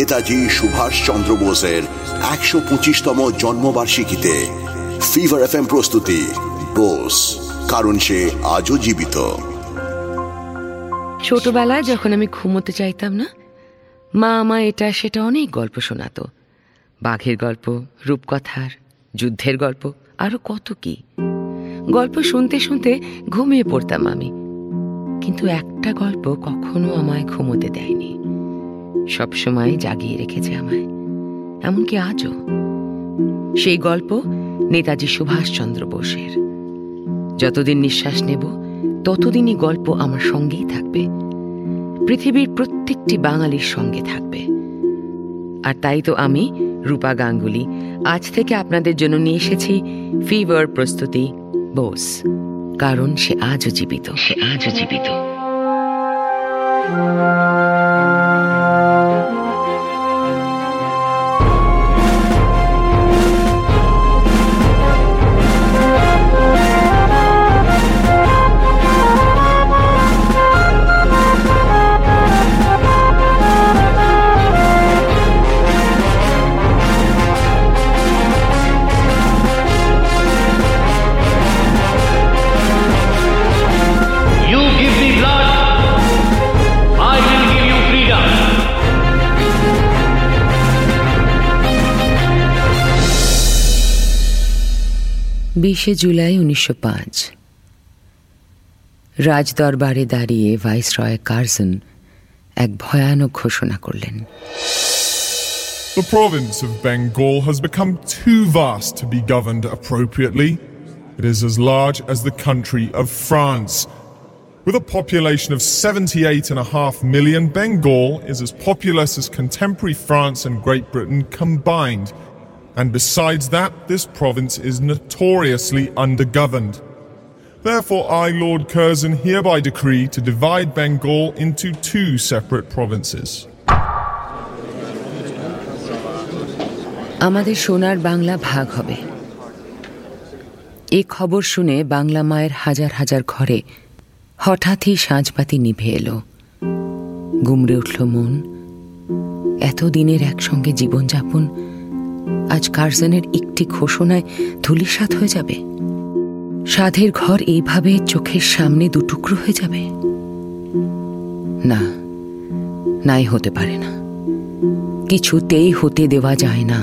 নেতাজি সুভাষ চন্দ্র বোসের একশো পঁচিশতম জন্মবার্ষিকীতে ফিভার এফ প্রস্তুতি। বোস, কারণ সে আজও জীবিত। ছোটবেলায় যখন আমি ঘুমোতে চাইতাম না, মা আমায় এটা সেটা অনেক গল্প শোনাতো। বাঘের গল্প, রূপকথার, যুদ্ধের গল্প, আরও কত কি। গল্প শুনতে শুনতে ঘুমিয়ে পড়তাম আমি। কিন্তু একটা গল্প কখনো আমায় ঘুমোতে দেয়নি। সবসময় জাগিয়ে রেখেছে আমায়। এমনকি আজও। সেই গল্প নেতাজি সুভাষচন্দ্র বোসের। যতদিন নিঃশ্বাস নেব, ততদিনই গল্প আমার সঙ্গেই থাকবে। পৃথিবীর প্রত্যেকটি বাঙালির সঙ্গে থাকবে। আর তাই তো আমি, রূপা গাঙ্গুলি, আজ থেকে আপনাদের জন্য নিয়ে এসেছি ফিভার প্রস্তুতি বোস। কারণ সে আজও জীবিত। সে আজও জীবিত। বিশে জুলাই উনিশশো পাঁচ রাজদরবারে দাঁড়িয়ে ভাইসরয় কার্জন এক ভয়ানক ঘোষণা করলেন The province of Bengal has become too vast to be governed appropriately. It is as large as the country of France. With a population of 78.5 million, Bengal is as populous as contemporary France and Great Britain combined. And besides that, this province is notoriously undergoverned. Therefore, I, Lord Curzon, hereby decree to divide Bengal into two separate provinces. আমাদের সোনার বাংলা ভাগ হবে এ খবর শুনে বাংলা মায়ের হাজার হাজার ঘরে হঠাৎই সাঁঝবাতি নিভে এলো গুমড়ে উঠল মন এত দিনের একসঙ্গে জীবনযাপন আজ কার্জনের একটি ঘোষণায় ধুলিসাৎ হয়ে যাবে। সাধের ঘর এইভাবে চোখের সামনে দুটুকরো হয়ে যাবে? না, নাই হতে পারে না। কিছুতেই হতে দেওয়া যায় না।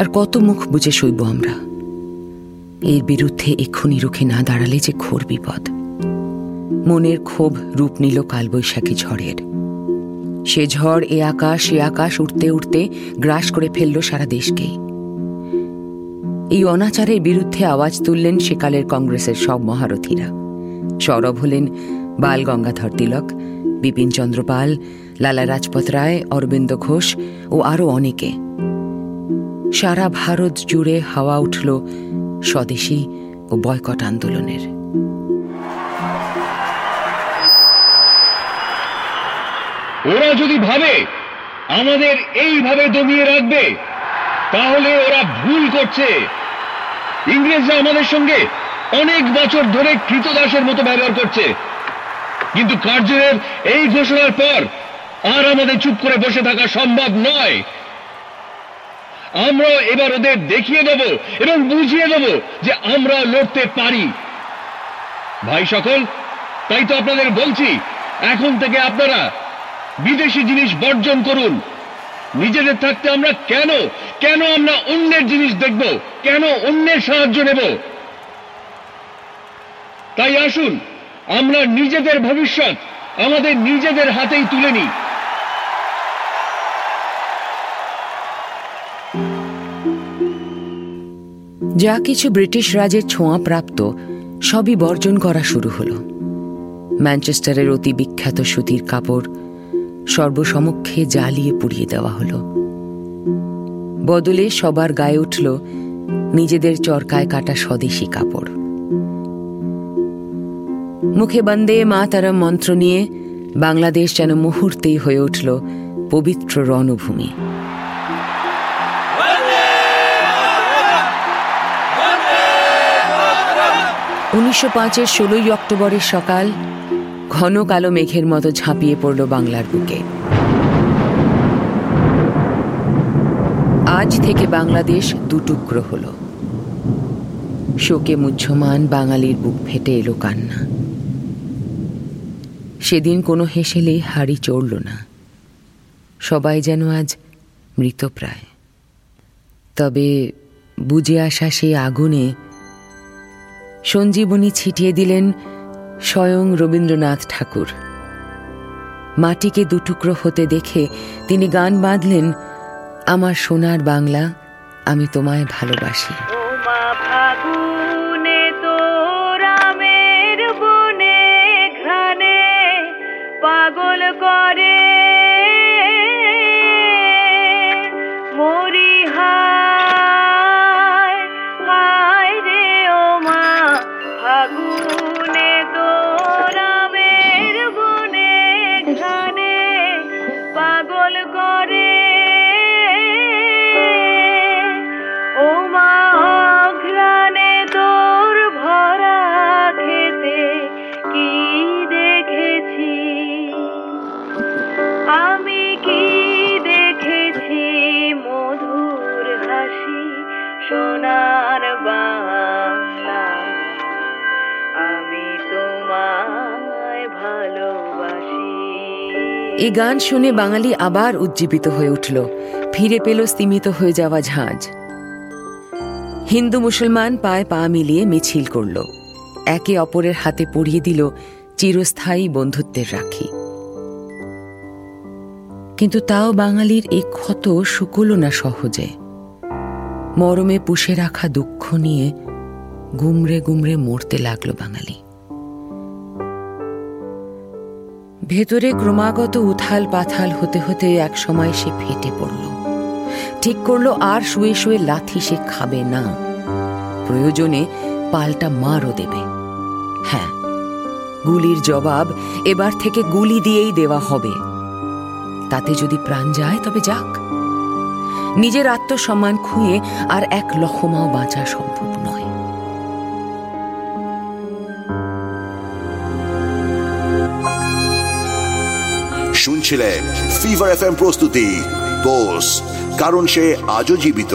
আর কত মুখ বুঝে সইব আমরা? এর বিরুদ্ধে এক্ষুনি রুখে না দাঁড়ালে যে ঘোর বিপদ। মনের ক্ষোভ রূপ নিল কালবৈশাখী ঝড়ের। সে ঝড়, এ আকাশ এ আকাশ উঠতে উঠতে গ্রাস করে ফেলল সারা দেশকেই এই অনাচারের বিরুদ্ধে আওয়াজ তুললেন সেকালের কংগ্রেসের সব মহারথীরা। সরব হলেন বাল গঙ্গাধর তিলক, বিপিন চন্দ্র পাল, লালা রাজপথ রায়, অরবিন্দ ঘোষ ও আরও অনেকে। সারা ভারত জুড়ে হাওয়া উঠল স্বদেশী ও বয়কট আন্দোলনের। ওরা যদি ভাবে আমাদের এইভাবে দমিয়ে রাখবে, তাহলে ওরা ভুল করছে। ইংরেজরা আমাদের সঙ্গে অনেক বছর ধরে কৃতদাসের মতো ব্যবহার করছে। কিন্তু কার্যের এই ঘোষণার পর আর আমাদের চুপ করে বসে থাকা সম্ভব নয়। আমরা এবার ওদের দেখিয়ে দেব এবং বুঝিয়ে দেব যে আমরা লড়তে পারি। ভাই সকল, তাই তো আপনাদের বলছি, এখন থেকে আপনারা বিদেশি জিনিস বর্জন করুন। নিজেদের থাকতে আমরা কেন? কেন আমরা অন্যের জিনিস দেখব? কেন অন্যের সাহায্য নেব? তাই আসুন, আমরা নিজেদের ভবিষ্যৎ আমাদের নিজেদের হাতেই তুলে নিই। যা কিছু ব্রিটিশ রাজের ছোঁয়া প্রাপ্ত, সবই বর্জন করা শুরু হলো। ম্যানচেস্টারের অতি বিখ্যাত সুতির কাপড় সর্বসমক্ষে জ্বালিয়ে পুড়িয়ে দেওয়া হলো। বদলে সবার গায়ে উঠল নিজেদের চরকায় কাটা স্বদেশী কাপড়। মুখে বন্দে মা তারা মন্ত্র নিয়ে বাংলাদেশ যেন মুহূর্তেই হয়ে উঠল পবিত্র রণভূমি। উনিশশো পাঁচের ষোলোই অক্টোবরের সকাল ঘন কালো মেঘের মতো ঝাঁপিয়ে পড়ল বাংলার বুকে। আজ থেকে বাংলাদেশ দুটুকরো হল। শোকে মুহ্যমান বাঙালির বুক ফেটে এলো কান্না। সেদিন কোনো হেসেলে হাড়ি চড়ল না। সবাই যেন আজ মৃতপ্রায়। তবে বুঝে আসা সেই আগুনে সঞ্জীবনী ছিটিয়ে দিলেন স্বয়ং রবীন্দ্রনাথ ঠাকুর। মাটিকে দুটুকরো হতে দেখে তিনি গান বাঁধলেন, আমার সোনার বাংলা, আমি তোমায় ভালোবাসি। পাগল করে সোনার বাংলা। আমি তোমায় ভালোবাসি। এই গান শুনে বাঙালি আবার উজ্জীবিত হয়ে উঠল। ফিরে পেল স্তিমিত হয়ে যাওয়া ঝাঁঝ হিন্দু মুসলমান পায়ে পা মিলিয়ে মিছিল করল। একে অপরের হাতে পড়িয়ে দিল চিরস্থায়ী বন্ধুত্বের রাখি। কিন্তু তাও বাঙালির এই ক্ষত শুকল না সহজে। মরমে পুষে রাখা দুঃখ নিয়ে গুমরে গুমরে মরতে লাগল বাঙালি। ভেতরে ক্রমাগত উথাল পাথাল হতে হতে এক সময় সে ফেটে পড়ল। ঠিক করল আর শুয়ে শুয়ে লাথি সে খাবে না। প্রয়োজনে পাল্টা মারও দেবে। হ্যাঁ গুলির জবাব এবার থেকে গুলি দিয়েই দেওয়া হবে। তাতে যদি প্রাণ যায় তবে যাক। নিজের আত্মসম্মান খুঁয়ে আর এক লক্ষমাও বাঁচা সম্ভব নয়। শুনছিলেন ফিভার এফ প্রস্তুতি বোস কারণ সে আজও জীবিত।